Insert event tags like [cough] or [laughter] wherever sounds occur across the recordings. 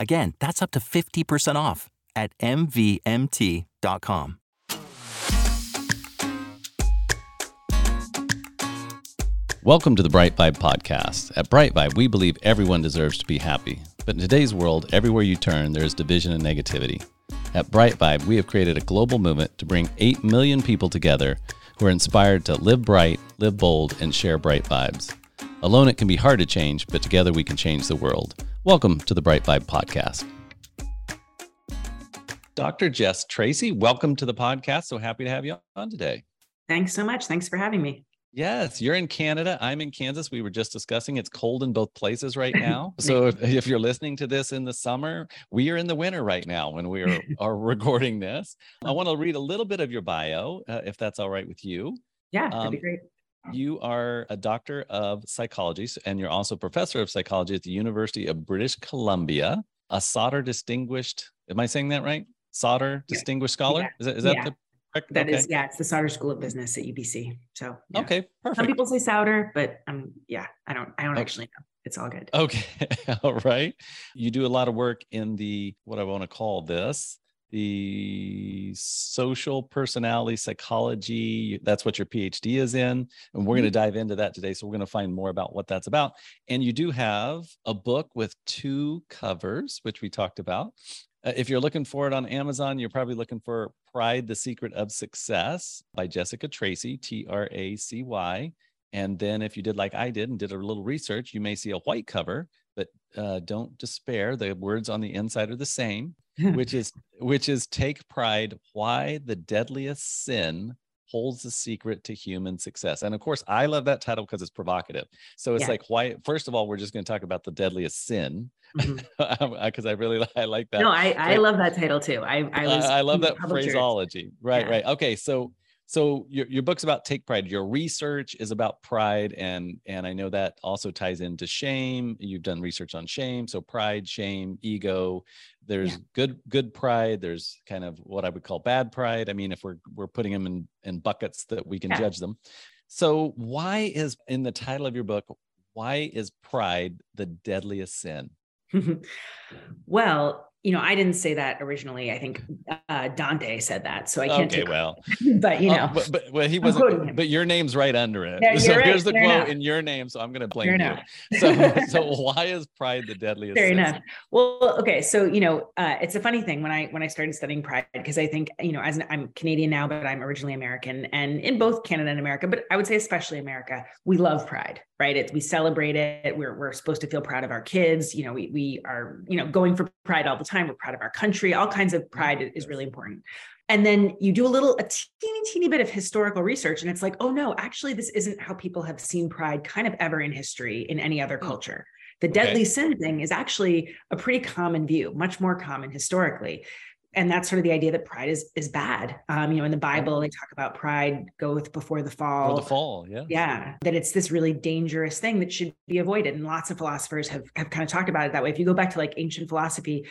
Again, that's up to 50% off at MVMT.com. Welcome to the Bright Vibe podcast. At Bright Vibe, we believe everyone deserves to be happy. But in today's world, everywhere you turn, there is division and negativity. At Bright Vibe, we have created a global movement to bring 8 million people together who are inspired to live bright, live bold, and share bright vibes. Alone, it can be hard to change, but together we can change the world. Welcome to the Bright Vibe podcast. Dr. Jess Tracy, welcome to the podcast. So happy to have you on today. Thanks so much. Thanks for having me. Yes, you're in Canada. I'm in Kansas. We were just discussing it's cold in both places right [laughs] now. So if, if, you're listening to this in the summer, we are in the winter right now when we are, [laughs] are recording this. I want to read a little bit of your bio, uh, if that's all right with you. Yeah, that'd um, be great. You are a doctor of psychology, and you're also professor of psychology at the University of British Columbia, a Sauder Distinguished, am I saying that right? Sauder Distinguished Scholar? Yeah. Is that, is that yeah. the Correct? That okay. is, yeah, it's the Sauder School of Business at UBC. So yeah. okay, perfect. Some people say Sauder, but um, yeah, I don't, I don't okay. actually know. It's all good. Okay, [laughs] all right. You do a lot of work in the what I want to call this the social personality psychology. That's what your PhD is in. And we're mm-hmm. going to dive into that today. So we're going to find more about what that's about. And you do have a book with two covers, which we talked about. Uh, if you're looking for it on Amazon, you're probably looking for Pride, the Secret of Success by Jessica Tracy, T R A C Y. And then if you did like I did and did a little research, you may see a white cover, but uh, don't despair. The words on the inside are the same, [laughs] which is which is take pride, why the deadliest sin holds the secret to human success. And of course, I love that title because it's provocative. So it's yeah. like, why? First of all, we're just going to talk about the deadliest sin because mm-hmm. [laughs] I really I like that. No, I, I love that title too. I I, was I, I love that phraseology. Right, yeah. right. Okay, so so your, your book's about take pride. Your research is about pride and and i know that also ties into shame. You've done research on shame so pride shame ego there's yeah. good good pride there's kind of what i would call bad pride. I mean if we're we're putting them in in buckets that we can yeah. judge them. So why is in the title of your book why is pride the deadliest sin? [laughs] Well you know, I didn't say that originally. I think uh, Dante said that, so I can't. Okay, well, [laughs] but you oh, know, uh, but, but well, he wasn't. But your name's right under it. So right, here's the quote enough. in your name, so I'm going to blame you. So, [laughs] so why is pride the deadliest? Fair sin? enough. Well, okay, so you know, uh, it's a funny thing when I when I started studying pride because I think you know, as an, I'm Canadian now, but I'm originally American, and in both Canada and America, but I would say especially America, we love pride right? It's we celebrate it. We're we're supposed to feel proud of our kids. You know, we we are you know going for pride all the time. We're proud of our country. All kinds of pride is really important. And then you do a little a teeny teeny bit of historical research, and it's like, oh no, actually, this isn't how people have seen pride kind of ever in history in any other hmm. culture. The deadly okay. sin thing is actually a pretty common view, much more common historically and that's sort of the idea that pride is is bad. Um, you know, in the Bible, they talk about pride goeth before the fall. Before the fall, yeah. Yeah. That it's this really dangerous thing that should be avoided. And lots of philosophers have have kind of talked about it that way. If you go back to like ancient philosophy,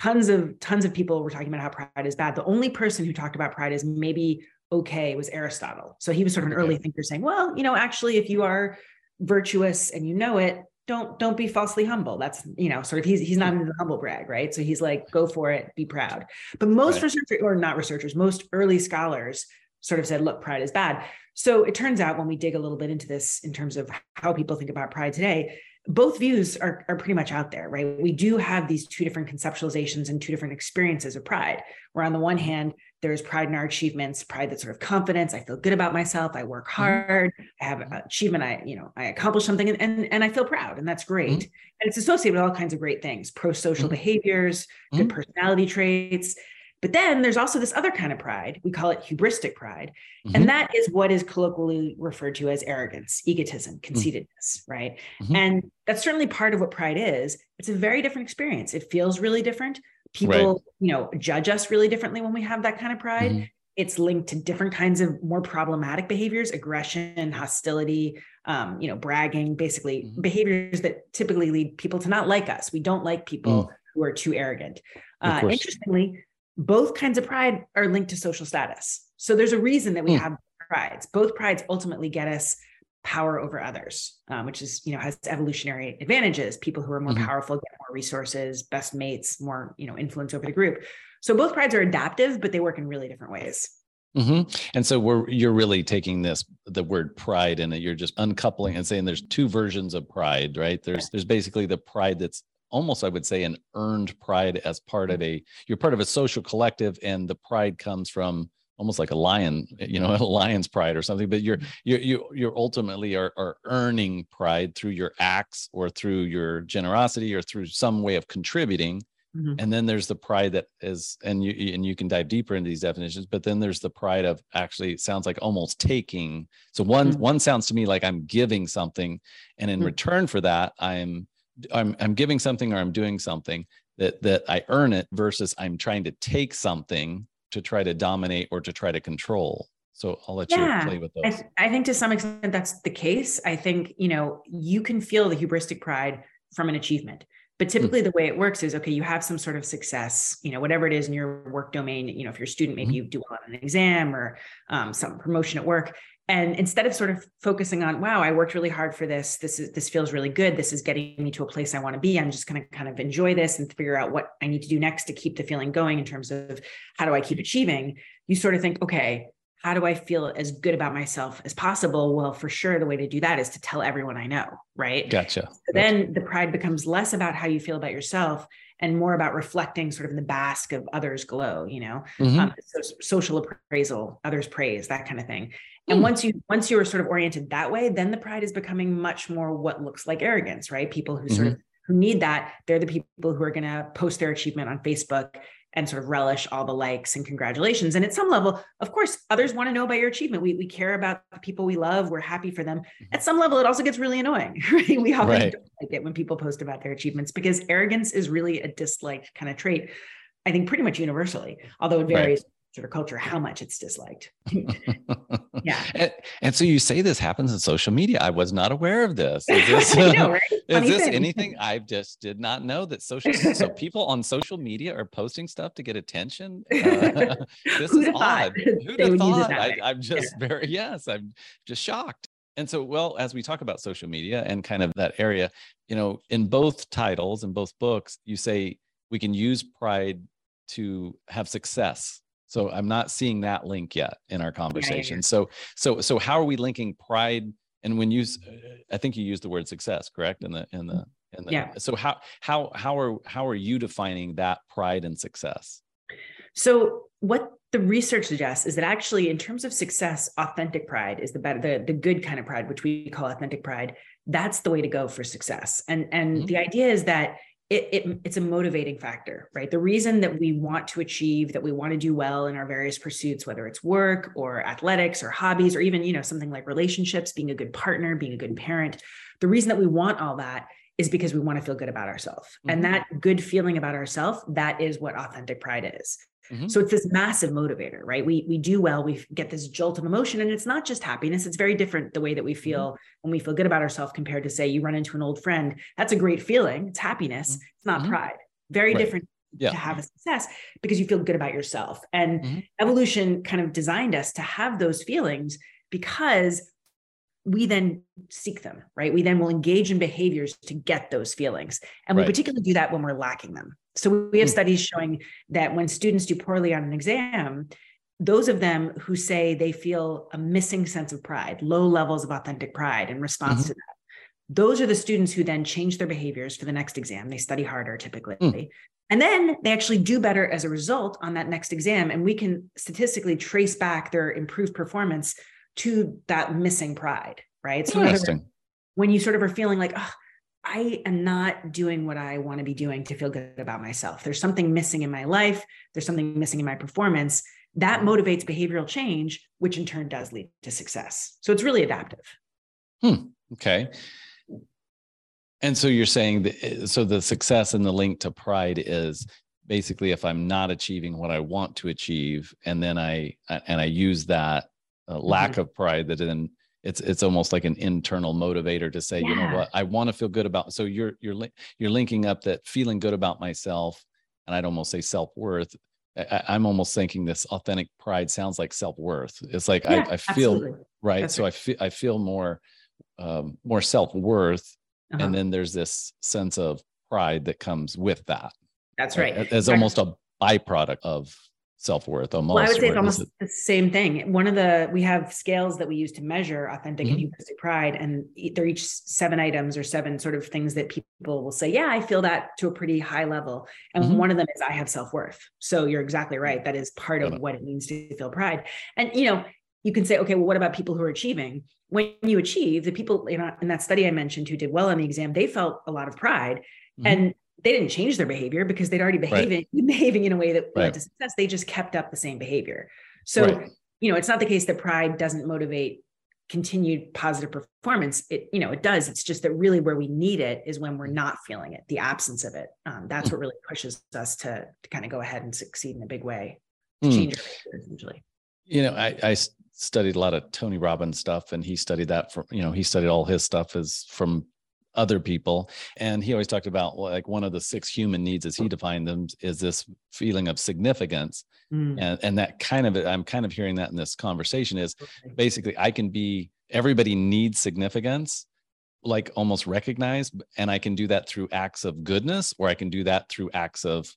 tons of tons of people were talking about how pride is bad. The only person who talked about pride is maybe okay was Aristotle. So he was sort of an okay. early thinker saying, well, you know, actually, if you are virtuous and you know it, don't don't be falsely humble. That's you know sort of he's he's not into the humble brag right? So he's like go for it be proud. But most right. researchers or not researchers most early scholars sort of said look pride is bad. So it turns out when we dig a little bit into this in terms of how people think about pride today both views are, are pretty much out there right? We do have these two different conceptualizations and two different experiences of pride where on the one hand there's pride in our achievements, pride that sort of confidence. I feel good about myself. I work mm-hmm. hard. Mm-hmm. I have an achievement. I, you know, I accomplish something and, and, and I feel proud. And that's great. Mm-hmm. And it's associated with all kinds of great things, pro-social mm-hmm. behaviors, good mm-hmm. personality traits. But then there's also this other kind of pride. We call it hubristic pride. Mm-hmm. And that is what is colloquially referred to as arrogance, egotism, conceitedness, mm-hmm. right? Mm-hmm. And that's certainly part of what pride is. It's a very different experience. It feels really different. People, right. you know, judge us really differently when we have that kind of pride. Mm-hmm. It's linked to different kinds of more problematic behaviors, aggression, hostility, um, you know, bragging, basically mm-hmm. behaviors that typically lead people to not like us. We don't like people mm. who are too arrogant. Uh, interestingly, both kinds of pride are linked to social status. So there's a reason that we mm. have prides. Both prides ultimately get us power over others, um, which is, you know, has evolutionary advantages. People who are more mm-hmm. powerful get more resources, best mates, more, you know, influence over the group. So both prides are adaptive, but they work in really different ways. Mm-hmm. And so we're you're really taking this the word pride and you're just uncoupling and saying there's two versions of pride, right? There's there's basically the pride that's almost i would say an earned pride as part of a you're part of a social collective and the pride comes from almost like a lion you know [laughs] a lion's pride or something but you're mm-hmm. you're you you're ultimately are, are earning pride through your acts or through your generosity or through some way of contributing mm-hmm. and then there's the pride that is and you and you can dive deeper into these definitions but then there's the pride of actually sounds like almost taking so one mm-hmm. one sounds to me like i'm giving something and in mm-hmm. return for that i'm I'm I'm giving something or I'm doing something that that I earn it versus I'm trying to take something to try to dominate or to try to control. So I'll let yeah, you play with those. I, th- I think to some extent that's the case. I think, you know, you can feel the hubristic pride from an achievement. But hmm. typically, mm. the way it works is okay, you have some sort of success, you know, whatever it is in your work domain. You know, if you're a student, maybe mm. you do well on an exam or um, some promotion at work and instead of sort of focusing on wow i worked really hard for this this is this feels really good this is getting me to a place i want to be i'm just going to kind of enjoy this and figure out what i need to do next to keep the feeling going in terms of how do i keep achieving you sort of think okay how do i feel as good about myself as possible? Well for sure the way to do that is to tell everyone i know right? Gotcha. So then the pride becomes less about how you feel about yourself and more about reflecting sort of in the bask of others glow you know? Mm-hmm. um, so social appraisal others praise that kind of thing and hmm. once you once you're sort of oriented that way then the pride is becoming much more what looks like arrogance right people who mm-hmm. sort of who need that they're the people who are going to post their achievement on facebook and sort of relish all the likes and congratulations and at some level of course others want to know about your achievement we, we care about the people we love we're happy for them mm-hmm. at some level it also gets really annoying [laughs] right we often right. don't like it when people post about their achievements because arrogance is really a disliked kind of trait i think pretty much universally although it varies right sort of culture how much it's disliked. [laughs] yeah. And, and, so you say this happens in social media. I was not aware of this. Is [laughs] this, know, right? [laughs] is this anything I just did not know that social so people on social media are posting stuff to get attention? Uh, this is odd. Who'd have thought? I, am just yeah. very yes, I'm just shocked. And so, well, as we talk about social media and kind of that area, you know, in both titles and both books, you say we can use pride to have success so I'm not seeing that link yet in our conversation. Yeah. So so so how are we linking pride? And when you, I think you used the word success, correct? In the in the in the. Yeah. So how how how are how are you defining that pride and success? So what the research suggests is that actually, in terms of success, authentic pride is the better, the, the good kind of pride, which we call authentic pride. That's the way to go for success. And and mm-hmm. the idea is that it, it, it's a motivating factor, right? The reason that we want to achieve, that we want to do well in our various pursuits, whether it's work or athletics or hobbies, or even, you know, something like relationships, being a good partner, being a good parent, the reason that we want all that is because we want to feel good about ourselves. Mm-hmm. And that good feeling about ourselves, that is what authentic pride is. Mm-hmm. So it's this massive motivator, right? We we do well, we get this jolt of emotion, and it's not just happiness. It's very different the way that we mm-hmm. feel mm-hmm. when we feel good about ourselves compared to say you run into an old friend. That's a great feeling. It's happiness. Mm-hmm. It's not mm-hmm. pride. Very right. different yeah. to have a success because you feel good about yourself. And mm-hmm. evolution kind of designed us to have those feelings because we then seek them, right? We then will engage in behaviors to get those feelings. And we particularly do that when we're lacking them. So we have hmm. studies showing that when students do poorly on an exam, those of them who say they feel a missing sense of pride, low levels of authentic pride in response mm-hmm. to that, those are the students who then change their behaviors for the next exam. They study harder typically. Mm. And then they actually do better as a result on that next exam. And we can statistically trace back their improved performance to that missing pride, right? So Interesting. when you sort of are feeling like, oh, I am not doing what I want to be doing to feel good about myself. There's something missing in my life. There's something missing in my performance. That motivates behavioral change, which in turn does lead to success. So it's really adaptive. Hmm. Okay. And so you're saying that eh, so the success and the link to pride is basically if I'm not achieving what I want to achieve, and then I and I use that uh, lack Mm-hmm. of pride that then it's it's almost like an internal motivator to say, you know what, I want to feel good about. So you're you're you're linking up that feeling good about myself, and I'd almost say self worth. I, I'm almost thinking this authentic pride sounds like self worth. It's like Yeah, I, I feel absolutely. right. So I feel I feel more um, more self worth Uh-huh. and then there's this sense of pride that comes with that That's right. as almost a byproduct of self-worth almost Well, I would say it's almost it- the same thing. One of the we have scales that we use to measure authentic Mhm. and hubristic pride, and they're each seven items or seven sort of things that people will say, "Yeah, I feel that to a pretty high level." And Mhm. one of them is I have self worth. So you're exactly right. That is part Got of it. what it means to feel pride. And you know, you can say, okay, well, what about people who are achieving? When you achieve, the people you know, in that study I mentioned who did well on the exam, they felt a lot of pride, Mhm. and they didn't change their behavior because they'd already behaving [laughs] behaving in a way that Right. led to success. They just kept up the same behavior. So, Right. you know, it's not the case that pride doesn't motivate continued positive performance. It, you know, it does. It's just that really where we need it is when we're not feeling it, the absence of it. Um, that's what really pushes us to, to kind of go ahead and succeed in a big way, to Hmm. change our behavior essentially. you know I, I studied a lot of tony robbins stuff and he studied that from you know he studied all his stuff is from other people and he always talked about like one of the six human needs as he defined them is this feeling of significance Mm, and and that kind of i'm kind of hearing that in this conversation is basically i can be everybody needs significance like almost recognized and i can do that through acts of goodness or i can do that through acts of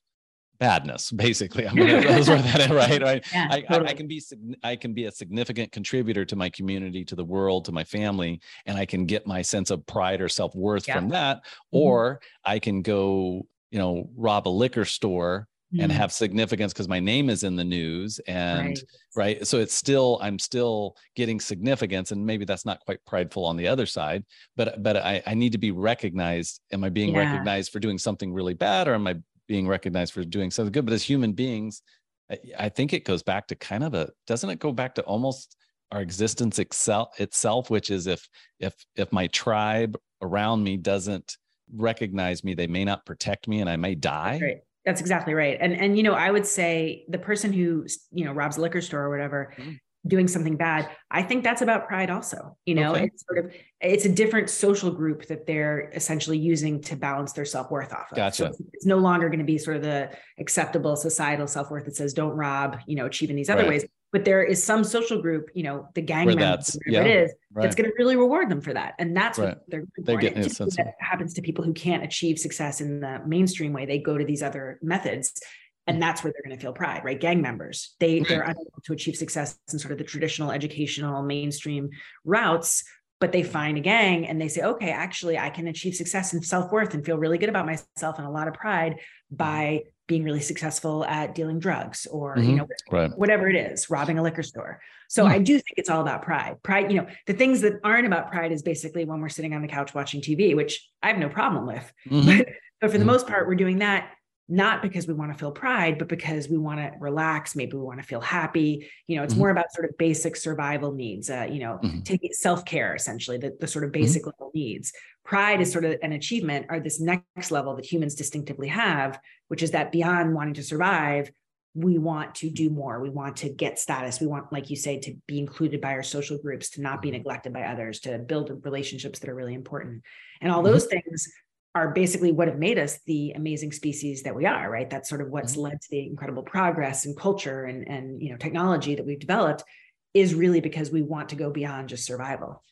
badness basically i'm [laughs] gonna those are that right right Yeah, I, I, I can be I can be a significant contributor to my community, to the world, to my family, and I can get my sense of pride or self worth Yeah. from that. Mhm. Or I can go, you know, rob a liquor store and Mm, have significance because my name is in the news and right. right so it's still i'm still getting significance and maybe that's not quite prideful on the other side but but i, I need to be recognized am i being Yeah. recognized for doing something really bad or am i being recognized for doing something good but as human beings I, I think it goes back to kind of a doesn't it go back to almost our existence itself itself which is if if if my tribe around me doesn't recognize me they may not protect me and i may die Right. That's exactly right. And and you know, I would say the person who you know robs a liquor store or whatever, Mhm. Doing something bad, I think that's about pride also. You know, Okay. it's sort of it's a different social group that they're essentially using to balance their self-worth off of. Gotcha. it's, it's no longer going to be sort of the acceptable societal self-worth that says don't rob, you know, achieve in these other Right. ways. But there is some social group, you know, the gang members, that's- whatever yeah, it is, right that's going to really reward them for that. And that's Right. what they're, They're getting sense that happens to people who can't achieve success in the mainstream way. They go to these other methods. And that's where they're going to feel pride, right? Gang members, they Right. they're unable to achieve success in sort of the traditional educational mainstream routes, but they find a gang and they say, okay, actually, I can achieve success and self worth and feel really good about myself and a lot of pride by being really successful at dealing drugs or you Mhm. know right whatever it is, robbing a liquor store. So Hmm. I do think it's all about pride. Pride, you know, the things that aren't about pride is basically when we're sitting on the couch watching TV, which I have no problem with. Mhm. But for the Mhm. most part, we're doing that not because we want to feel pride, but because we want to relax. Maybe we want to feel happy. You know, it's Mhm. more about sort of basic survival needs, uh, you know, Mhm. taking self care, essentially, the, the sort of Mm-hmm. basic level needs. Pride is sort of an achievement or this next level that humans distinctively have, which is that beyond wanting to survive, we want to do more. We want to get status. We want, like you say, to be included by our social groups, to not be Mm-hmm. neglected by others, to build relationships that are really important. And all Mhm. those things are basically what have made us the amazing species that we are, right? That's sort of what's Mhm. led to the incredible progress and culture and, and you know technology that we've developed is really because we want to go beyond just survival.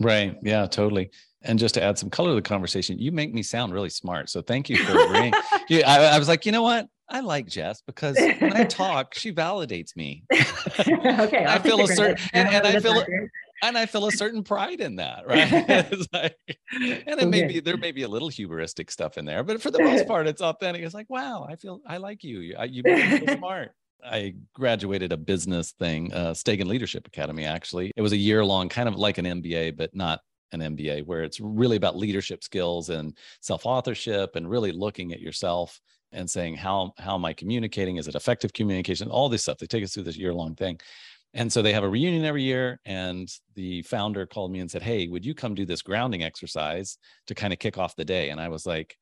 Right. Yeah, totally. And just to add some color to the conversation, you make me sound really smart. So thank you for [laughs] agreeing. yeah, I, I was like, you know what? I like Jess because when I [laughs] talk, she validates me. [laughs] okay, I feel a certain- and- and I feel-. And I feel a certain pride in that, right? [laughs] like, and it may be there may be a little hubristic stuff in there, but for the most [laughs] part, it's authentic. It's like, wow, I feel I like you. You, you make [laughs] smart. I graduated a business thing, uh, Stagen Leadership Academy. Actually, it was a year long, kind of like an MBA, but not an MBA, where it's really about leadership skills and self authorship, and really looking at yourself and saying how how am I communicating? Is it effective communication? All this stuff. They take us through this year long thing. And so they have a reunion every year. And the founder called me and said, Hey, would you come do this grounding exercise to kind of kick off the day? And I was like,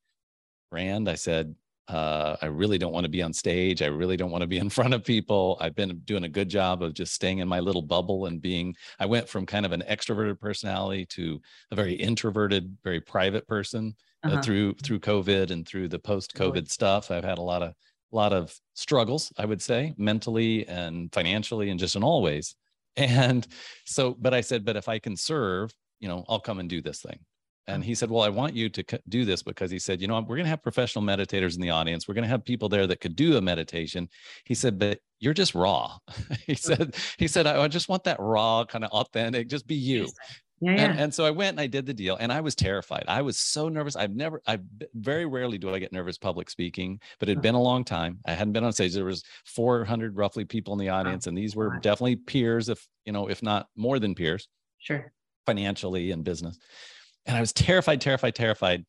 Rand, I said, uh, I really don't want to be on stage. I really don't want to be in [laughs] front of people. I've been doing a good job of just staying in my little bubble and being, I went from kind of an extroverted personality to a very introverted, very private person uh, uh-huh. uh, through, through COVID and through the post COVID stuff. I've had a lot of, a lot of struggles, I would say, mentally and financially and just in all ways. [laughs] And so, but I said, but if I can serve, you know, I'll come and do this thing. And he said, Well, I want you to do this because he said, You know, we're going to have professional meditators in the audience. We're going to have people there that could do a meditation. He said, But you're just raw. [laughs] he said, He said, I just want that raw, kind of authentic, just be you. Yeah, yeah. And, and, so I went and I did the deal and I was terrified. I was so nervous. I've never, I very rarely do I get nervous public speaking, but it had been a long time. I hadn't been on stage. There was 400 roughly people in the oh, audience and these were definitely peers, if, you know, if not more than peers. Sure. Financially and business and I was terrified, terrified, terrified.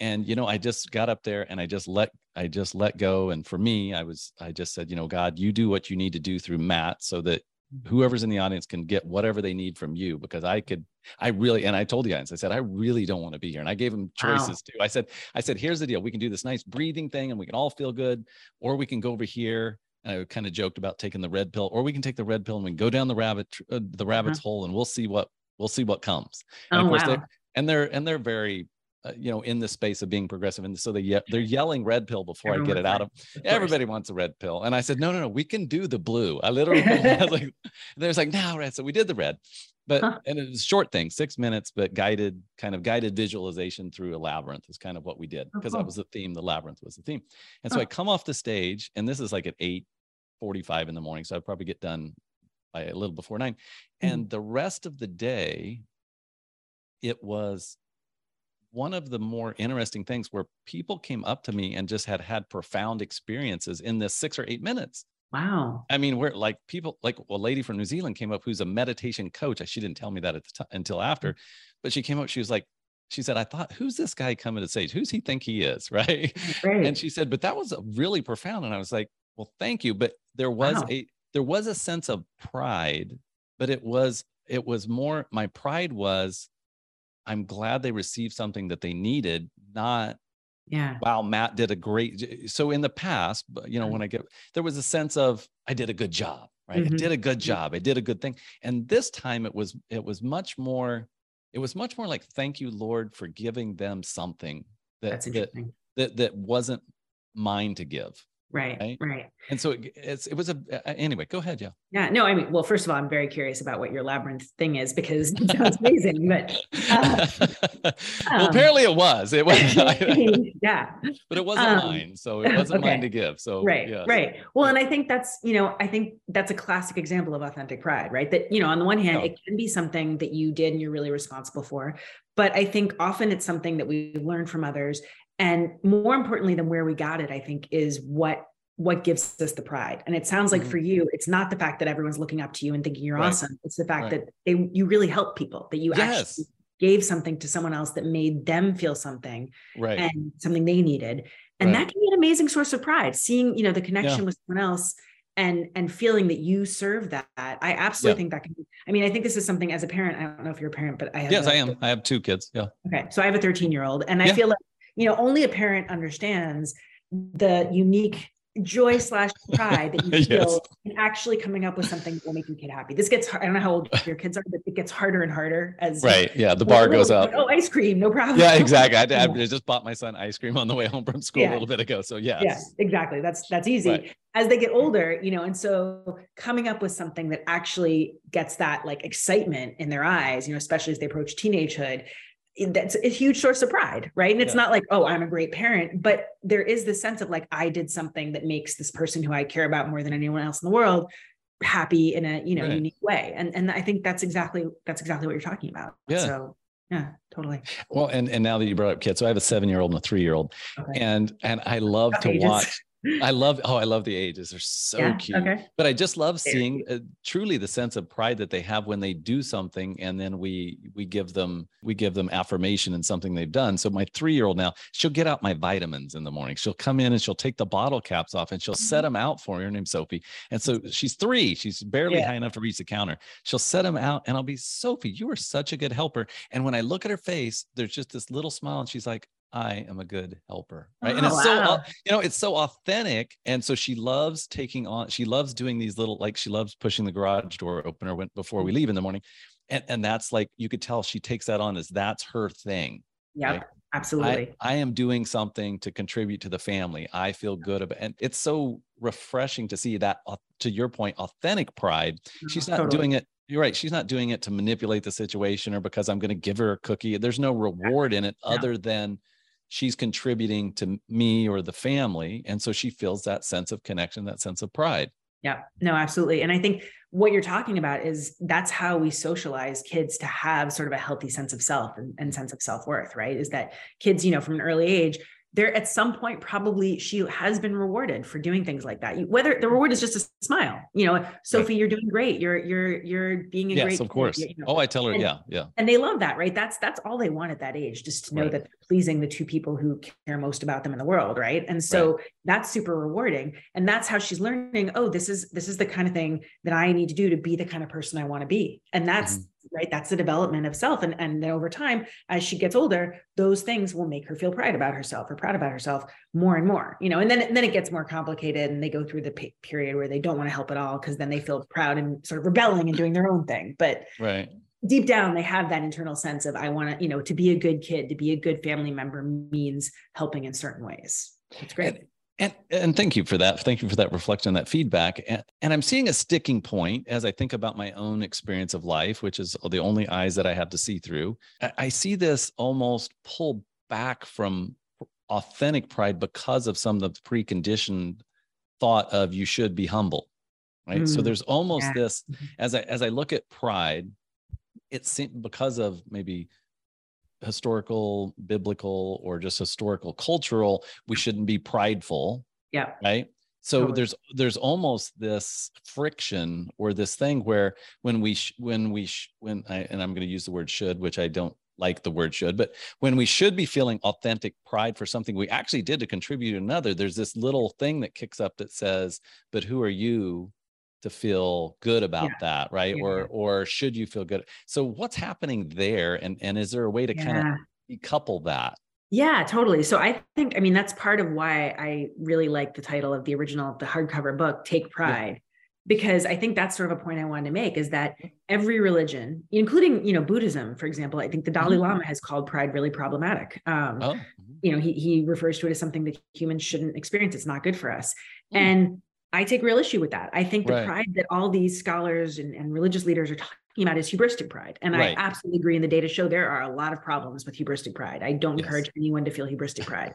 And you know, I just got up there and I just let I just let go. And for me, I was I just said, you know, God, you do what you need to do through Matt so that. Whoever's in the audience can get whatever they need from you because I could I really and I told the audience I said I really don't want to be here and I gave them choices wow. too. I said I said here's the deal we can do this nice breathing thing and we can all feel good or we can go over here and I kind of joked about taking the red pill or we can take the red pill and we can go down the rabbit uh, the rabbit's uh-huh. hole and we'll see what we'll see what comes. And oh, of course wow. they, and they're and they're very uh, you know in the space of being progressive and so they ye- they're yelling red pill before Everyone i get it out of, of everybody wants a red pill and i said no no no we can do the blue i [laughs] literally I like there's like no red so we did the red but huh. and it was a short thing six minutes but guided kind of guided visualization through a labyrinth is kind of what we did because oh, that was the theme the labyrinth was the theme and so i come off the stage and this is like at 8 45 in the morning so i'd probably get done by a little before 9 mm-hmm. and the rest of the day it was one of the more interesting things where people came up to me and just had had profound experiences in this six or eight minutes. Wow. I mean, we're like people, like a lady from New Zealand came up who's a meditation coach. She didn't tell me that at the time until after, but she came up. She was like, she said, I thought, who's this guy coming to stage? Who's he think he is? [laughs] Right. right. And she said, but that was really profound. And I was like, well, thank you. But there was wow. a, there was a sense of pride, but it was, it was more, my pride was I'm glad they received something that they needed, not yeah. Wow matt did a great so in the past you know when i get there was a sense of i did a good job right? Mm-hmm. i did a good job. I did a good thing. And this time it was it was much more it was much more like thank you lord for giving them something that that, that that wasn't mine to give Right, right, right. And so it, it's it was a anyway. Go ahead, yeah. Yeah, no, I mean, well, first of all, I'm very curious about what your labyrinth thing is because it sounds amazing. But uh, [laughs] well, um, apparently it was. It was. [laughs] [laughs] yeah, but it wasn't um, mine, so it wasn't okay. mine to give. So right, right. Well, and I think that's you know, I think that's a classic example of authentic pride, right? That you know, on the one hand, oh. it can be something that you did and you're really responsible for, but I think often it's something that we learn from others and more importantly than where we got it i think is what what gives us the pride and it sounds like mm-hmm. for you it's not the fact that everyone's looking up to you and thinking you're right. awesome it's the fact right. that they you really help people that you yes. actually gave something to someone else that made them feel something right. and something they needed and that can be an amazing source of pride seeing you know the connection yeah. with someone else and and feeling that you serve that i absolutely yeah. think that can be i mean i think this is something as a parent i don't know if you're a parent but i have yes a, I am i have two kids yeah okay so i have a 13 year old and i feel like you know only a parent understands the unique joy slash pride that you [laughs] yes. feel in actually coming up with something that will make your kid happy. This gets hard. I don't know how old your kids are, but it gets harder and harder as right. Yeah, the bar goes up. Oh, ice cream, no problem. Yeah, exactly. I, [laughs] I, just bought my son ice cream on the way home from school yeah. a little bit ago. So yes. yeah, exactly. That's that's easy. Right. As they get older, you know, and so coming up with something that actually gets that like excitement in their eyes, you know, especially as they approach teenagehood, that's a huge source of pride, right? And it's yeah. not like, oh, I'm a great parent, but there is this sense of like, I did something that makes this person who I care about more than anyone else in the world happy in a you know right. unique way and and i think that's exactly that's exactly what you're talking about yeah so yeah totally well and and now that you brought up kids so i have a seven year old and a three year old okay. and and i love to watch I love, oh, I love the ages. They're so yeah, cute. Okay. But I just love seeing uh, truly the sense of pride that they have when they do something, and then we we give them we give them affirmation in something they've done. So my three year old now, she'll get out my vitamins in the morning. She'll come in and she'll take the bottle caps off and she'll set mm-hmm. them out for me. Her name's Sophie, and so she's three. She's barely yeah. high enough to reach the counter. She'll set them out, and I'll be Sophie. You are such a good helper. And when I look at her face, there's just this little smile, and she's like, I am a good helper. Right. Oh, and it's wow. so, you know, it's so authentic. And so she loves taking on, she loves doing these little, like she loves pushing the garage door opener when, before we leave in the morning. And, and that's like, you could tell she takes that on as that's her thing. Yeah. Right? Absolutely. I, I, am doing something to contribute to the family. I feel good about and it's so refreshing to see that to your point, authentic pride. Uh-huh, she's not totally. doing it you're right. She's not doing it to manipulate the situation or because I'm going to give her a cookie. There's no reward in it other than she's contributing to me or the family and so she feels that sense of connection that sense of pride. Yeah no absolutely and i think what you're talking about is that's how we socialize kids to have sort of a healthy sense of self and, and sense of self-worth right? Is that kids you know from an early age there at some point probably she has been rewarded for doing things like that. Whether the reward is just a smile you know sophie you're doing great. You're you're you're being a yes, great of course. you know? oh i tell her and, yeah yeah. and they love that right? That's that's all they want at that age just to know right. that they're pleasing the two people who care most about them in the world right? And so right. that's super rewarding. And that's how she's learning oh this is this is the kind of thing that i need to do to be the kind of person i want to be. And that's mm-hmm. right that's the development of self. And and then over time as she gets older those things will make her feel pride about herself or proud about herself more and more you know? And then and then it gets more complicated and they go through the period where they don't want to help at all because then they feel proud and sort of rebelling and doing their own thing. But right deep down they have that internal sense of i want to you know to be a good kid to be a good family member means helping in certain ways it's great and, and, and thank you for that. Thank you for that reflection, that feedback. And, and I'm seeing a sticking point as I think about my own experience of life, which is the only eyes that I have to see through. I, I see this almost pull back from authentic pride because of some of the preconditioned thought of you should be humble. Right. Mm, so there's almost yeah. this mm-hmm. as I as I look at pride, it's because of maybe historical, biblical, or just historical, cultural, we shouldn't be prideful. Yeah. Right. So totally. there's there's almost this friction or this thing where when we sh- when we sh- when I and I'm going to use the word should, which I don't like the word should, but when we should be feeling authentic pride for something we actually did to contribute to another, there's this little thing that kicks up that says, "But who are you to feel good about yeah. that right yeah. or or should you feel good so what's happening there and and is there a way to yeah. kind of decouple that yeah totally so i think i mean that's part of why i really like the title of the original the hardcover book take pride because i think that's sort of a point i wanted to make is that every religion including you know buddhism for example i think the dalai mm-hmm. lama has called pride really problematic um, oh. Mm-hmm. you know he, he refers to it as something that humans shouldn't experience it's not good for us mm. and I take real issue with that. I think the right. pride that all these scholars and, and, religious leaders are talking about is hubristic pride. And right. I absolutely agree. And the data show there are a lot of problems with hubristic pride. I don't yes. encourage anyone to feel hubristic pride.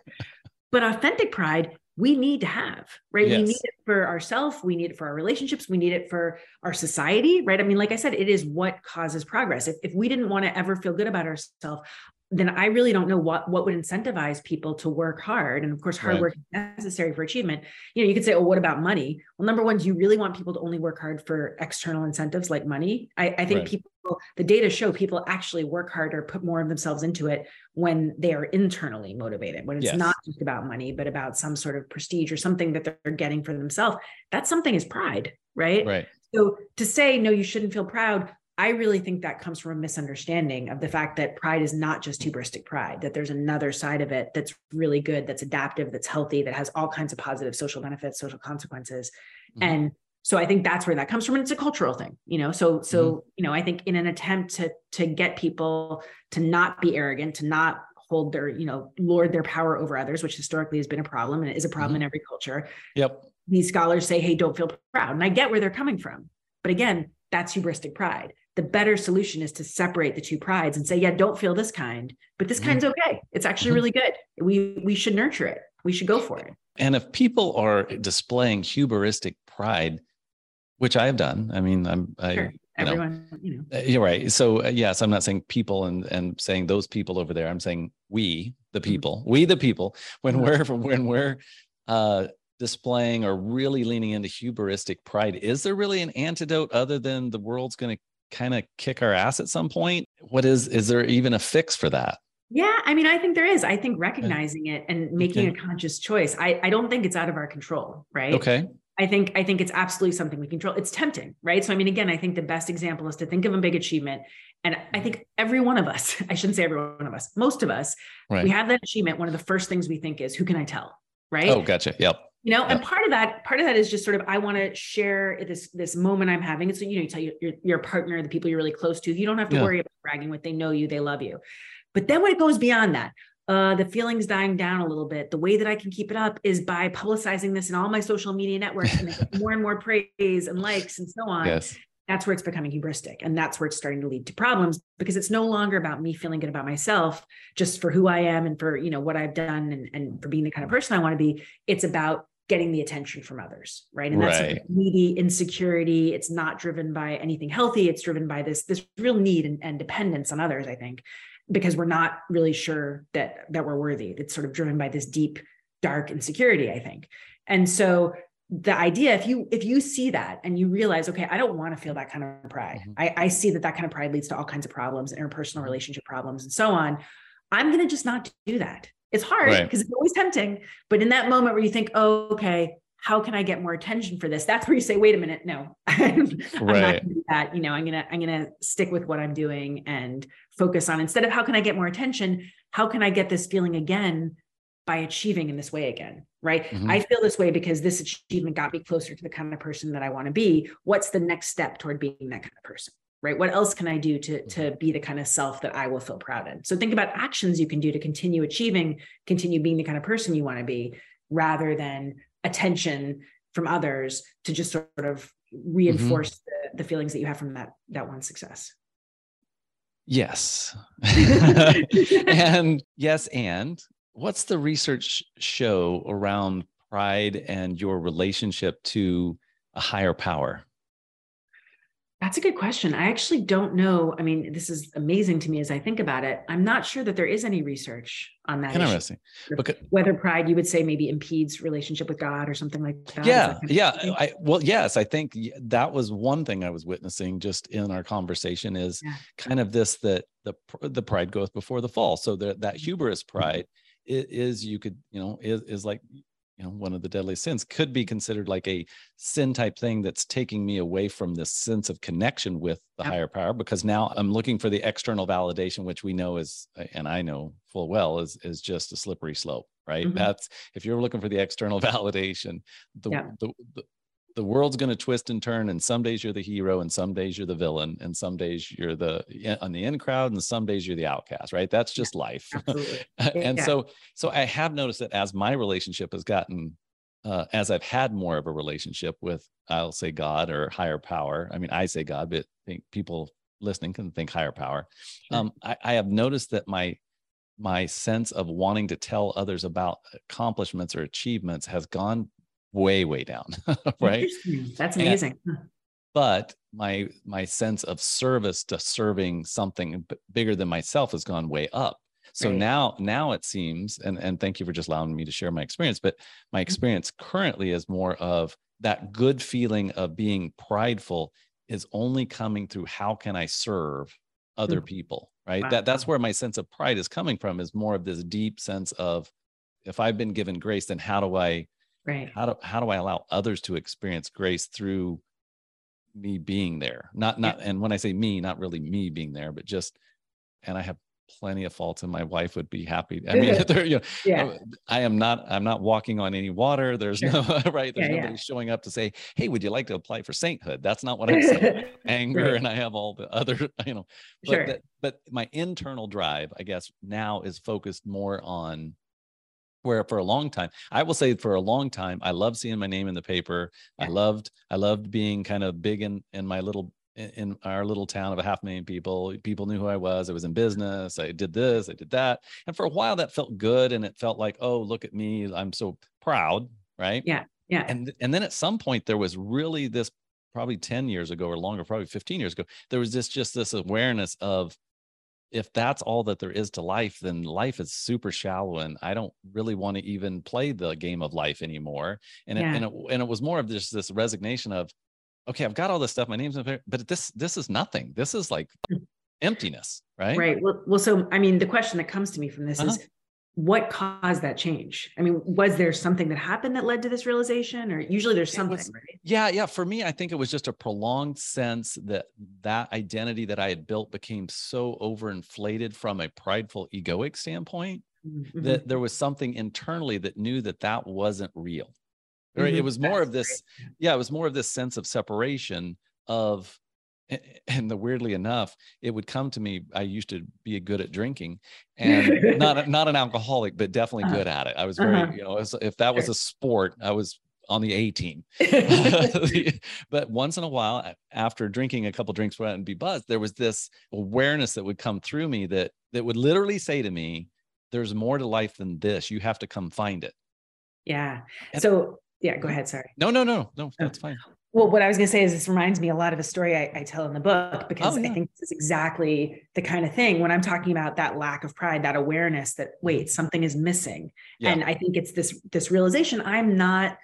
but authentic pride, we need to have, right? Yes. We need it for ourselves. We need it for our relationships. We need it for our society, right? I mean, like I said, it is what causes progress. If, if we didn't want to ever feel good about ourselves, then I really don't know what what would incentivize people to work hard. And of course, hard right. work is necessary for achievement. You know, you could say, "Oh, what about money?" Well, number one, do you really want people to only work hard for external incentives like money? I, I think right. people, the data show people actually work harder, put more of themselves into it when they are internally motivated. When it's yes. not just about money, but about some sort of prestige or something that they're getting for themselves. That something is pride, right? Right. So to say no, you shouldn't feel proud I really think that comes from a misunderstanding of the fact that pride is not just hubristic pride, that there's another side of it that's really good, that's adaptive, that's healthy, that has all kinds of positive social benefits, social consequences. Mm-hmm. And so I think that's where that comes from. And it's a cultural thing, you know. So, so, mm-hmm. you know, I think in an attempt to to get people to not be arrogant, to not hold their, you know, lord their power over others, which historically has been a problem and is a problem mm-hmm. in every culture. Yep. These scholars say, hey, don't feel proud. And I get where they're coming from. But again, that's hubristic pride the better solution is to separate the two prides and say, yeah, don't feel this kind, but this mm-hmm. kind's okay. It's actually mm-hmm. really good. We we should nurture it. We should go for it. And if people are displaying hubristic pride, which I have done. I mean, I'm I Sure. you know, Everyone, you know. Uh, You're right. So uh, yes, I'm not saying people and and saying those people over there. I'm saying we, the Mm-hmm. people, we the people. When Mhm. we're when we're uh, displaying or really leaning into hubristic pride, is there really an antidote other than the world's going to kind of kick our ass at some point? What is is there even a fix for that? Yeah, I mean, I think there is. I think recognizing it and making Okay. a conscious choice. I, I don't think it's out of our control, right? Okay. I think I think it's absolutely something we control. It's tempting, right? So I mean, again, I think the best example is to think of a big achievement. And I think every one of us, [laughs] I shouldn't say every one of us, most of us, Right. we have that achievement. One of the first things we think is, who can I tell? Right. Oh, gotcha. Yep. You know and part of that part of that is just sort of i want to share this this moment i'm having. And so you know you tell your, your, your partner the people you're really close to you don't have to Yeah. worry about bragging what they know you they love you. But then when it goes beyond that? Uh, the feelings dying down a little bit. The way that i can keep it up is by publicizing this in all my social media networks and [laughs] more and more praise and likes and so on. Yes. that's where it's becoming hubristic and that's where it's starting to lead to problems because it's no longer about me feeling good about myself just for who i am and for you know what i've done and, and for being the kind of person i want to be. It's about getting the attention from others right? And that's Right. needy insecurity. It's not driven by anything healthy. It's driven by this this real need and, and dependence on others i think because we're not really sure that that we're worthy. It's sort of driven by this deep dark insecurity i think. And so the idea if you if you see that and you realize okay i don't want to feel that kind of pride. Mhm. I, I see that that kind of pride leads to all kinds of problems interpersonal relationship problems and so on. I'm going to just not do that it's hard Right. because it's always tempting but in that moment where you think oh okay how can i get more attention for this that's where you say wait a minute no i'm, [laughs] I'm not Right. going to do that you know i'm to i'm to stick with what i'm doing and focus on instead of how can i get more attention how can i get this feeling again by achieving in this way again right Mhm. i feel this way because this achievement got me closer to the kind of person that i want to be what's the next step toward being that kind of person right? What else can i do to to mm-hmm. be the kind of self that i will feel proud in? So think about actions you can do to continue achieving continue being the kind of person you want to be rather than attention from others to just sort of mm-hmm. reinforce the, the feelings that you have from that that one success. Yes. [laughs] [laughs] and yes, and what's the research show around pride and your relationship to a higher power? That's a good question. I actually don't know. I mean, this is amazing to me as I think about it. I'm not sure that there is any research on that. Interesting. Because Whether pride, you would say, maybe impedes relationship with God or something like that. Is yeah that yeah i well yes i think that was one thing i was witnessing just in our conversation is Yeah. kind of this that the the pride goeth before the fall so that that hubris pride i- is you could you know is, is like you know one of the deadly sins could be considered like a sin type thing that's taking me away from this sense of connection with the Yep. higher power because now i'm looking for the external validation which we know is and i know full well is is just a slippery slope right Mhm. that's if you're looking for the external [laughs] validation the, Yeah. the, the the world's going to twist and turn and some days you're the hero and some days you're the villain and some days you're the on the in crowd and some days you're the outcast right that's just life Absolutely. [laughs] and Yeah. so so i have noticed that as my relationship has gotten uh, as i've had more of a relationship with i'll say god or higher power i mean i say god but I think people listening can think higher power um, I, I have noticed that my my sense of wanting to tell others about accomplishments or achievements has gone way way down [laughs] right That's amazing. Huh. but my my sense of service to serving something bigger than myself has gone way up so Right. now now it seems and and thank you for just allowing me to share my experience but my experience currently is more of that good feeling of being prideful is only coming through how can i serve other Mm. people right that that's where my sense of pride is coming from is more of this deep sense of if i've been given grace then how do i Right. how do how do I allow others to experience grace through me being there? Not not and when I say me, not really me being there, but just and I have plenty of faults and my wife would be happy. I mean, [laughs] [laughs] there, you know, Yeah. Uh, I am not I'm not walking on any water. There's Sure. no [laughs] right. There's Yeah, yeah. nobody showing up to say, "Hey, would you like to apply for sainthood?" That's not what I'm saying. Anger Right. and I have all the other, you know, but Sure. that, but my internal drive, I guess, now is focused more on where for a long time, I will say for a long time, I loved seeing my name in the paper. I loved, I loved being kind of big in in my little in- in our little town of a half million people. People knew who I was. I was in business. I did this, I did that. And for a while that felt good. And it felt like, oh, look at me. I'm so proud. Right. Yeah. Yeah. And and then at some point there was really this probably 10 years ago or longer, probably 15 years ago, there was this just this awareness of if that's all that there is to life, then life is super shallow, and I don't really want to even play the game of life anymore. And yeah. it, and it, and it was more of just this resignation of, okay, I've got all this stuff. My name's but this this is nothing. This is like hmm. emptiness, right? Right. Well, well. So I mean, the question that comes to me from this uh-huh. is, what caused that change? I mean, was there something that happened that led to this realization, or usually there's something, was, right? Yeah, yeah. For me, I think it was just a prolonged sense that that identity that I had built became so overinflated from a prideful, egoic standpoint mm-hmm. that there was something internally that knew that that wasn't real. Right? Mm-hmm. It was more That's of this, yeah, it was more of this sense of separation of and the weirdly enough it would come to me i used to be good at drinking [laughs] and not not an alcoholic but definitely uh-huh. good at it. I was very uh-huh. you know if that was a sport i was on the a team. [laughs] [laughs] But once in a while after drinking a couple drinks and be buzzed there was this awareness that would come through me that that would literally say to me there's more to life than this. You have to come find it. Yeah. And, so yeah go ahead sorry. No no no no oh. that's fine well, what I was going to say is this reminds me a lot of a story I, I tell in the book because oh, yeah. I think this is exactly the kind of thing when I'm talking about that lack of pride, that awareness that wait, something is missing. Yeah. And I think it's this this realization I'm not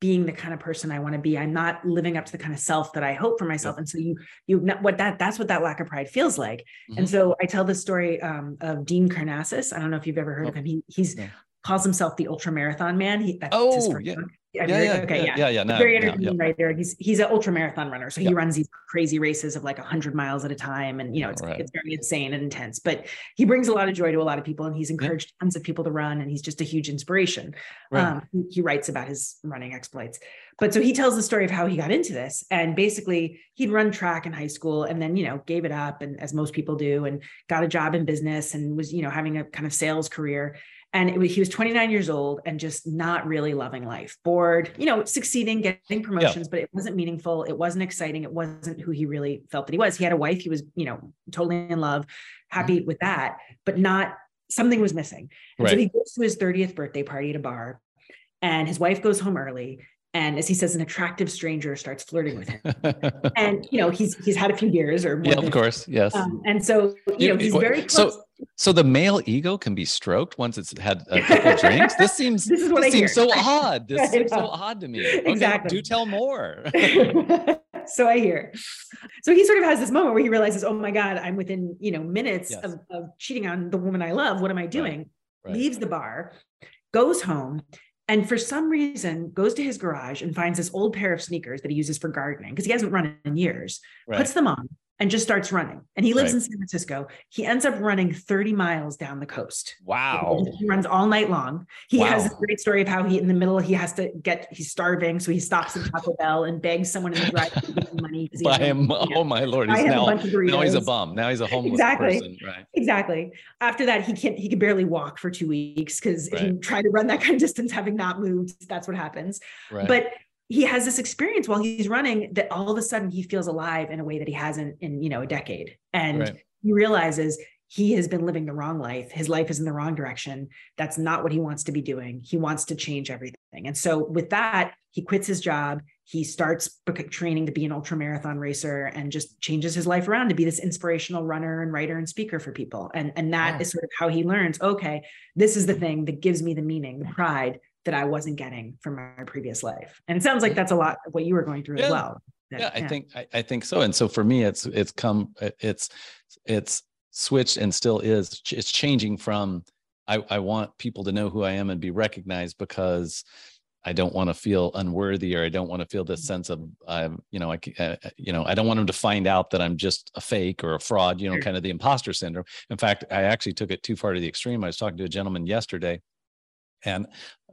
being the kind of person I want to be. I'm not living up to the kind of self that I hope for myself. Yeah. And so you you what that that's what that lack of pride feels like. Mm-hmm. And so I tell the story um, of Dean Karnazes. I don't know if you've ever heard oh. of him. He he's calls himself the ultra marathon man. He that's oh yeah. Book. Yeah, yeah, okay, yeah, yeah, yeah. No, very entertaining no, yeah. there. He's he's an ultra marathon runner, so he runs these crazy races of like hundred miles at a time, and you know it's right. it's very insane and intense. But he brings a lot of joy to a lot of people, and he's encouraged tons of people to run, and he's just a huge inspiration. Right. Um, he, he writes about his running exploits, but so he tells the story of how he got into this, and basically he'd run track in high school, and then you know gave it up, and as most people do, and got a job in business, and was you know having a kind of sales career and was, he was 29 years old and just not really loving life bored you know succeeding getting promotions yeah. but it wasn't meaningful it wasn't exciting it wasn't who he really felt that he was he had a wife he was you know totally in love happy mm-hmm. with that but not something was missing and right. so he goes to his 30th birthday party at a bar and his wife goes home early and as he says an attractive stranger starts flirting with him. [laughs] And you know he's he's had a few beers or yeah of course yes. Um, and so you know he's very close. so so the male ego can be stroked once it's had a couple [laughs] drinks? This seems this, is what this I seems hear. so odd. [laughs] This seems so odd to me. Okay, exactly. do tell more. So i hear. So he sort of has this moment where he realizes oh my god i'm within you know minutes yes. of, of cheating on the woman i love. What am i doing? right. Right. leaves the bar goes home and for some reason goes to his garage and finds this old pair of sneakers that he uses for gardening because he hasn't run in years right. puts them on and just starts running. And he lives right. in San Francisco. He ends up running 30 miles down the coast. Wow. He runs all night long. He wow. has a great story of how he, in the middle, he has to get, he's starving. So he stops at Taco Bell and begs someone in the drive to give him money. [laughs] Buy him, know, oh my Lord. He's now, now he's a bum. Now he's a homeless exactly. person. Right. Exactly. After that, he can't, he could barely walk for two weeks because right. if you try to run that kind of distance, having not moved, that's what happens. Right. But he has this experience while he's running that all of a sudden he feels alive in a way that he hasn't in you know a decade. And right. he realizes he has been living the wrong life. His life is in the wrong direction. That's not what he wants to be doing. He wants to change everything. And so with that he quits his job. He starts training to be an ultra marathon racer and just changes his life around to be this inspirational runner and writer and speaker for people. And and that is sort of how he learns okay this is the thing that gives me the meaning the pride that I wasn't getting from my previous life. And it sounds like that's a lot of what you were going through yeah. as well. That, yeah, I yeah. think I, I, think so. And so for me, it's it's come it's it's switched and still is it's changing from I, I want people to know who I am and be recognized because I don't want to feel unworthy or I don't want to feel this mm-hmm. sense of I'm you know I uh, you know I don't want them to find out that I'm just a fake or a fraud you know kind of the imposter syndrome. In fact, I actually took it too far to the extreme. I was talking to a gentleman yesterday and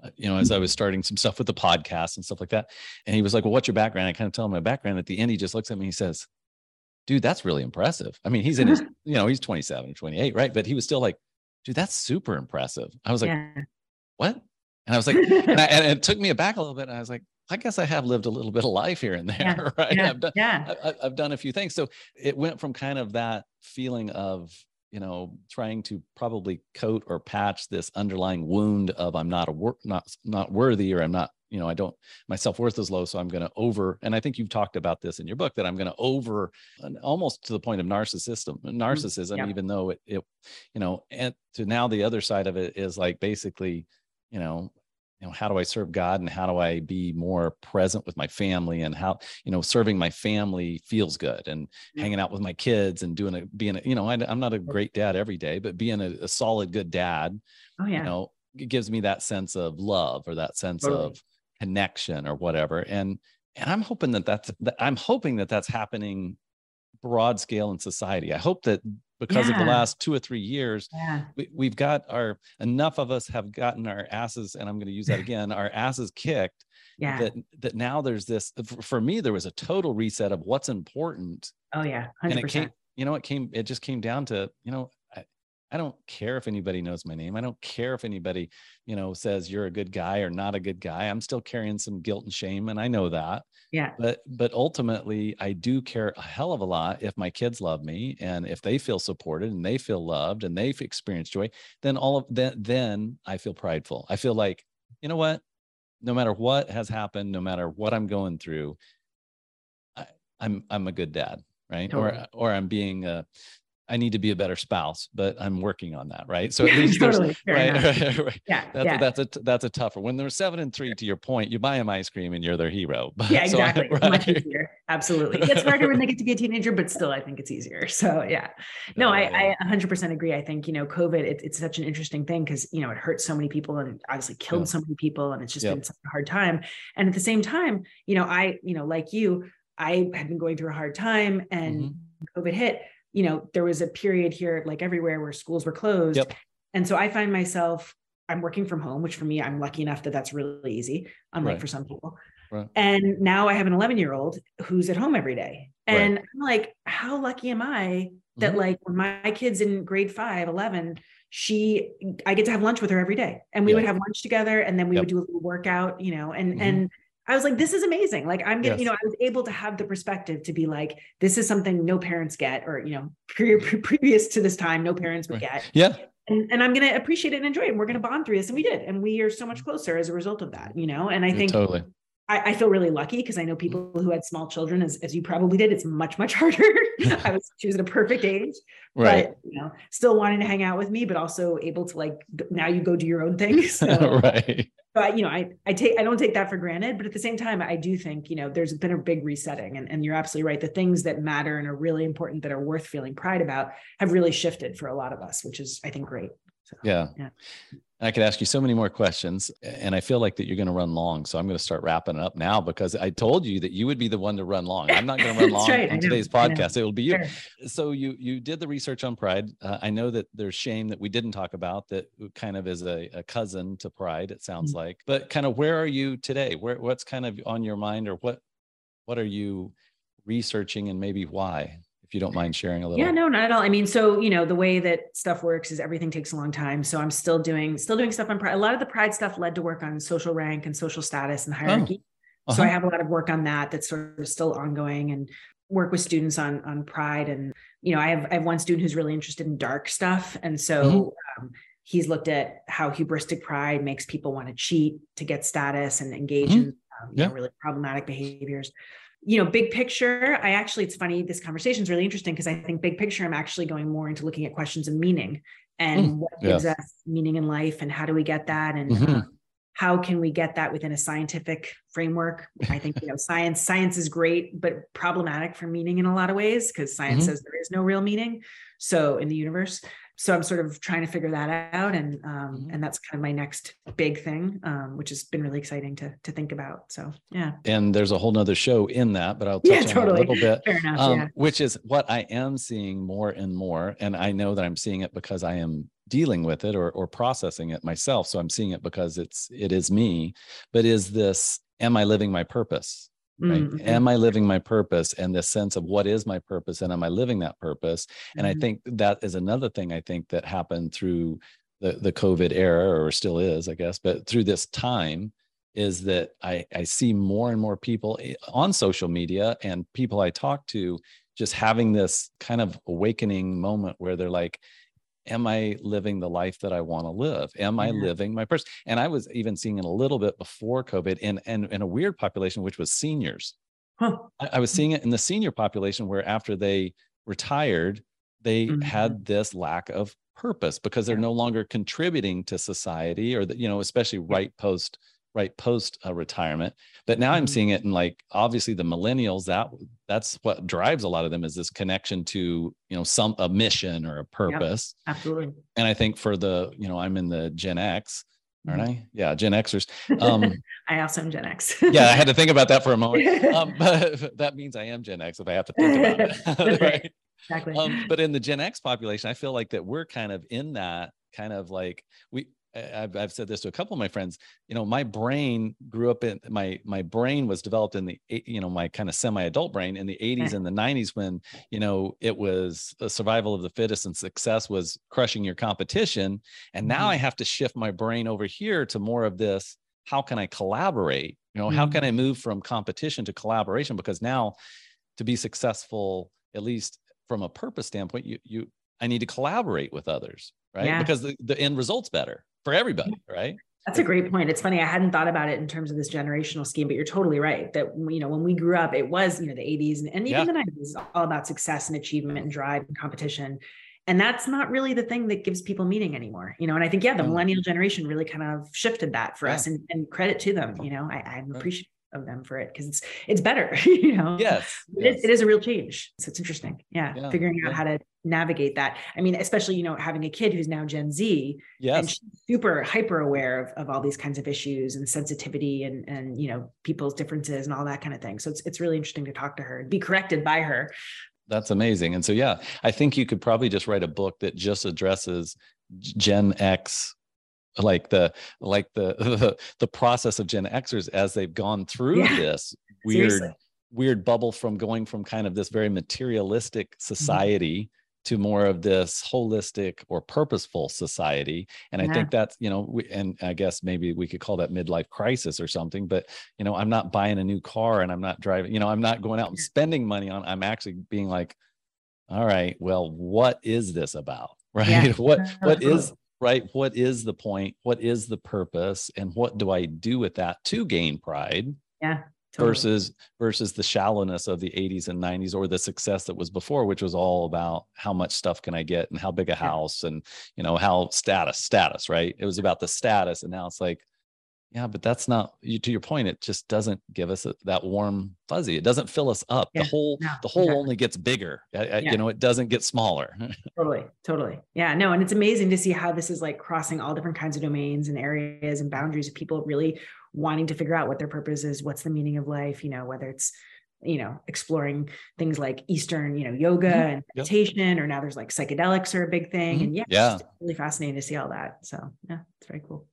uh, you know, as I was starting some stuff with the podcast and stuff like that, and he was like, "Well, what's your background?" I kind of tell him my background. At the end, he just looks at me. and He says, "Dude, that's really impressive." I mean, he's in his, [laughs] you know, he's 27 or 28, right? But he was still like, "Dude, that's super impressive." I was like, yeah. "What?" And I was like, [laughs] and, I, and, it took me aback a little bit. And I was like, I guess I have lived a little bit of life here and there, yeah. [laughs] right? Yeah. I've done, yeah. I, I've done a few things. So it went from kind of that feeling of you know trying to probably coat or patch this underlying wound of i'm not a work not not worthy or i'm not you know i don't my self-worth is low so i'm going to over and i think you've talked about this in your book that i'm going to over almost to the point of narcissism mm-hmm. narcissism yeah. even though it, it you know and to now the other side of it is like basically you know you know how do i serve god and how do i be more present with my family and how you know serving my family feels good and mm-hmm. hanging out with my kids and doing a being a you know I, am not a great dad every day but being a, a solid good dad oh yeah you know it gives me that sense of love or that sense totally. of connection or whatever and and i'm hoping that that's that i'm hoping that that's happening broad scale in society i hope that because yeah. of the last two or three years yeah. we, have got our enough of us have gotten our asses and i'm going to use that [laughs] again our asses kicked yeah. that that now there's this for me there was a total reset of what's important oh yeah 100%. and it came you know it came it just came down to you know I don't care if anybody knows my name. I don't care if anybody, you know, says you're a good guy or not a good guy. I'm still carrying some guilt and shame and I know that. Yeah. But but ultimately I do care a hell of a lot if my kids love me and if they feel supported and they feel loved and they've experienced joy, then all of then then I feel prideful. I feel like, you know what? No matter what has happened, no matter what I'm going through, I, I'm I'm a good dad right totally. or or i'm being a I need to be a better spouse, but I'm working on that, right? So at least totally. right, [laughs] right, right, Yeah, that's, yeah. A, that's a that's a tougher. When they're seven and three, to your point, you buy them ice cream and you're their hero. But, [laughs] yeah, exactly. [laughs] So, right. Much easier. Absolutely. It's harder when they get to be a teenager, but still, I think it's easier. So yeah, no, I, I 100% agree. I think you know, COVID, it, it's such an interesting thing because you know it hurt so many people and it obviously killed yeah. so many people, and it's just yep. been such a hard time. And at the same time, you know, I you know, like you, I had been going through a hard time, and mm-hmm. COVID hit you know, there was a period here, like everywhere, where schools were closed. Yep. And so I find myself, I'm working from home, which for me, I'm lucky enough that that's really easy, unlike right. for some people. Right. And now I have an 11 year old who's at home every day. And right. I'm like, how lucky am I that, mm-hmm. like, when my kid's in grade five, 11, she, I get to have lunch with her every day. And we would have lunch together and then we yep. would do a little workout, you know, and, mm-hmm. and, I was like, this is amazing. Like I'm getting, yes. you know, I was able to have the perspective to be like, this is something no parents get, or, you know, pre- mm-hmm. pre- previous to this time, no parents would get. Yeah. And, and I'm going to appreciate it and enjoy it. And we're going to bond through this. And we did. And we are so much closer as a result of that, you know? And I think totally. I, I, feel really lucky because I know people mm-hmm. who had small children, as, as you probably did. It's much, much harder. [laughs] [laughs] I was, she was at a perfect age, right. but you know, still wanting to hang out with me, but also able to like, now you go do your own thing. [laughs] So, right so I, you know, I, I take, I don't take that for granted, but at the same time, I do think, you know, there's been a big resetting and, and you're absolutely right. The things that matter and are really important that are worth feeling pride about have really shifted for a lot of us, which is, I think, great. So, yeah. yeah. I could ask you so many more questions, and I feel like that you're going to run long. So I'm going to start wrapping it up now because I told you that you would be the one to run long. I'm not going to run [laughs] long right. on today's podcast. It will be you. Sure. So you you did the research on pride. Uh, I know that there's shame that we didn't talk about that kind of is a, a cousin to pride. It sounds mm-hmm. like, but kind of where are you today? Where what's kind of on your mind, or what what are you researching, and maybe why? If you don't mind sharing a little. Yeah, no, not at all. I mean, so you know, the way that stuff works is everything takes a long time. So I'm still doing still doing stuff on pride. A lot of the pride stuff led to work on social rank and social status and hierarchy. Oh. Uh-huh. So I have a lot of work on that that's sort of still ongoing and work with students on on pride and you know I have I have one student who's really interested in dark stuff and so mm-hmm. um, he's looked at how hubristic pride makes people want to cheat to get status and engage mm-hmm. in um, yeah. know, really problematic behaviors you know, big picture, I actually, it's funny, this conversation is really interesting because I think big picture, I'm actually going more into looking at questions of meaning and mm, what gives yes. us meaning in life and how do we get that and mm-hmm. how can we get that within a scientific framework [laughs] i think you know science science is great but problematic for meaning in a lot of ways because science mm-hmm. says there is no real meaning so in the universe so I'm sort of trying to figure that out, and um, mm-hmm. and that's kind of my next big thing, um, which has been really exciting to to think about. So yeah. And there's a whole nother show in that, but I'll [laughs] touch yeah, on totally. a little bit. Fair enough. Um, yeah. Which is what I am seeing more and more, and I know that I'm seeing it because I am dealing with it or or processing it myself. So I'm seeing it because it's it is me. But is this? Am I living my purpose? right mm-hmm. am i living my purpose and this sense of what is my purpose and am i living that purpose and mm-hmm. i think that is another thing i think that happened through the, the covid era or still is i guess but through this time is that I, I see more and more people eh, on social media and people i talk to just having this kind of awakening moment where they're like am I living the life that I want to live? Am I living my person? And I was even seeing it a little bit before COVID in, in, in a weird population, which was seniors. Huh. I, I was seeing it in the senior population where after they retired, they mm-hmm. had this lack of purpose because they're no longer contributing to society or that, you know, especially right post right post uh, retirement but now i'm mm-hmm. seeing it in like obviously the millennials that that's what drives a lot of them is this connection to you know some a mission or a purpose yep, absolutely and i think for the you know i'm in the gen x aren't mm-hmm. I? Yeah, Gen Xers. Um, [laughs] I also am Gen X. yeah, I had to think about that for a moment. [laughs] Um, but [laughs] that means I am Gen X if I have to think about it. right? Exactly. Um, but in the Gen X population, I feel like that we're kind of in that kind of like we I've, I've said this to a couple of my friends you know my brain grew up in my my brain was developed in the you know my kind of semi-adult brain in the 80s and the 90s when you know it was the survival of the fittest and success was crushing your competition and now mm-hmm. i have to shift my brain over here to more of this how can i collaborate you know mm-hmm. how can i move from competition to collaboration because now to be successful at least from a purpose standpoint you you i need to collaborate with others right yeah. because the, the end result's better for everybody, right? That's a great point. It's funny. I hadn't thought about it in terms of this generational scheme, but you're totally right that, you know, when we grew up, it was, you know, the 80s and, and even yeah. the 90s, all about success and achievement and drive and competition. And that's not really the thing that gives people meaning anymore, you know. And I think, yeah, the millennial generation really kind of shifted that for yeah. us and, and, credit to them, oh. you know. I, I'm appreciative of them for it because it's it's better [laughs] you know yes, yes. Is, it is a real change so it's interesting yeah, yeah figuring yeah. out how to navigate that i mean especially you know having a kid who's now gen z yes. and super hyper aware of, of all these kinds of issues and sensitivity and and you know people's differences and all that kind of thing so it's, it's really interesting to talk to her and be corrected by her that's amazing and so yeah i think you could probably just write a book that just addresses gen x like the like the, the [laughs] the process of gen xers as they've gone through yeah. this [laughs] weird Seriously. weird bubble from going from kind of this very materialistic mm-hmm. society mm-hmm. to more of this holistic or purposeful society and yeah. i think that's you know we, and i guess maybe we could call that midlife crisis or something but you know i'm not buying a new car and i'm not driving you know i'm not going out and spending money on i'm actually being like all right well what is this about [laughs] right yeah. what what is right? What is the point? What is the purpose? And what do I do with that to gain pride? Yeah. Totally. Versus versus the shallowness of the 80s and 90s or the success that was before, which was all about how much stuff can I get and how big a house and you know how status status right. It was about the status, and now it's like yeah, but that's not you, to your point. It just doesn't give us a, that warm fuzzy. It doesn't fill us up. Yeah, the whole no, the whole exactly. only gets bigger. yeah. You know, it doesn't get smaller. [laughs] totally, totally. Yeah, no, and it's amazing to see how this is like crossing all different kinds of domains and areas and boundaries of people really wanting to figure out what their purpose is, what's the meaning of life. You know, whether it's you know exploring things like eastern you know yoga mm-hmm. and meditation yep. or now there's like psychedelics are a big thing mm-hmm. and yeah, yeah. really fascinating to see all that so yeah it's very cool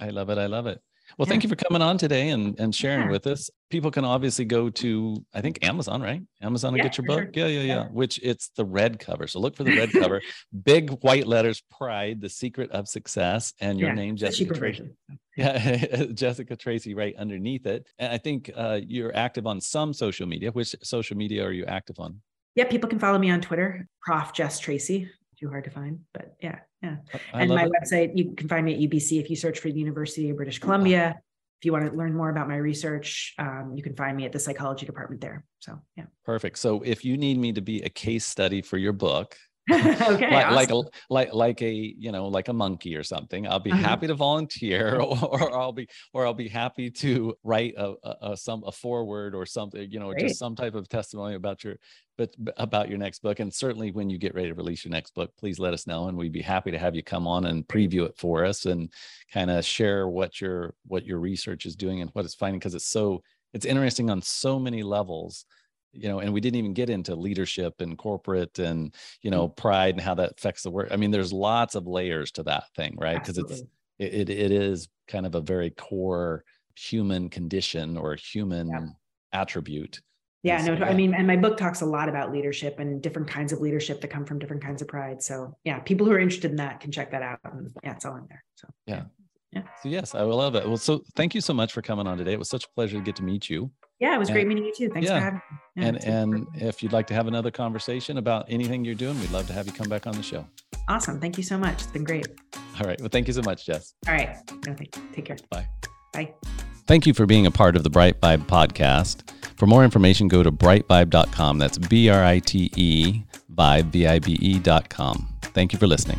i love it i love it well, yeah. thank you for coming on today and, and sharing yeah. with us. People can obviously go to, I think, Amazon, right? Amazon and yeah, get your book. Sure. Yeah, yeah, yeah. Which it's the red cover. So look for the red [laughs] cover, big white letters, Pride, the secret of success, and your name, Jessica Tracy. [laughs] Yeah, Jessica Tracy, right underneath it. And I think uh, you're active on some social media. Which social media are you active on? Yeah, people can follow me on Twitter, Prof. Jess Tracy. Too hard to find, but yeah, yeah. I and my it. website, you can find me at UBC if you search for the University of British Columbia. If you want to learn more about my research, um, you can find me at the psychology department there. So, yeah. Perfect. So, if you need me to be a case study for your book, [laughs] okay, like, awesome. like a like like a you know like a monkey or something i'll be uh-huh. happy to volunteer [laughs] or, or, i'll be or i'll be happy to write a, a, a some a foreword or something you know Great. just some type of testimony about your but about your next book and certainly when you get ready to release your next book please let us know and we'd be happy to have you come on and preview it for us and kind of share what your what your research is doing and what it's finding because it's so it's interesting on so many levels you know and we didn't even get into leadership and corporate and you know mm-hmm. pride and how that affects the work. I mean there's lots of layers to that thing right? Because it's it, it is kind of a very core human condition or human yeah. attribute yeah no i mean and my book talks a lot about leadership and different kinds of leadership that come from different kinds of pride. So yeah people who are interested in that can check that out. And yeah it's all in there. So yeah. yeah. So yes i will love it. Well so thank you so much for coming on today. It was such a pleasure to get to meet you yeah, it was and, great meeting you too. Thanks yeah. for having me. Yeah, and and if you'd like to have another conversation about anything you're doing, we'd love to have you come back on the show. Awesome. Thank you so much. It's been great. All right. Well, thank you so much, Jess. All right. No, Take care. Bye. Bye. Thank you for being a part of the Brite Vibe podcast. For more information, go to britevibe.com. That's B R I T E vibe, V I B E.com. Thank you for listening.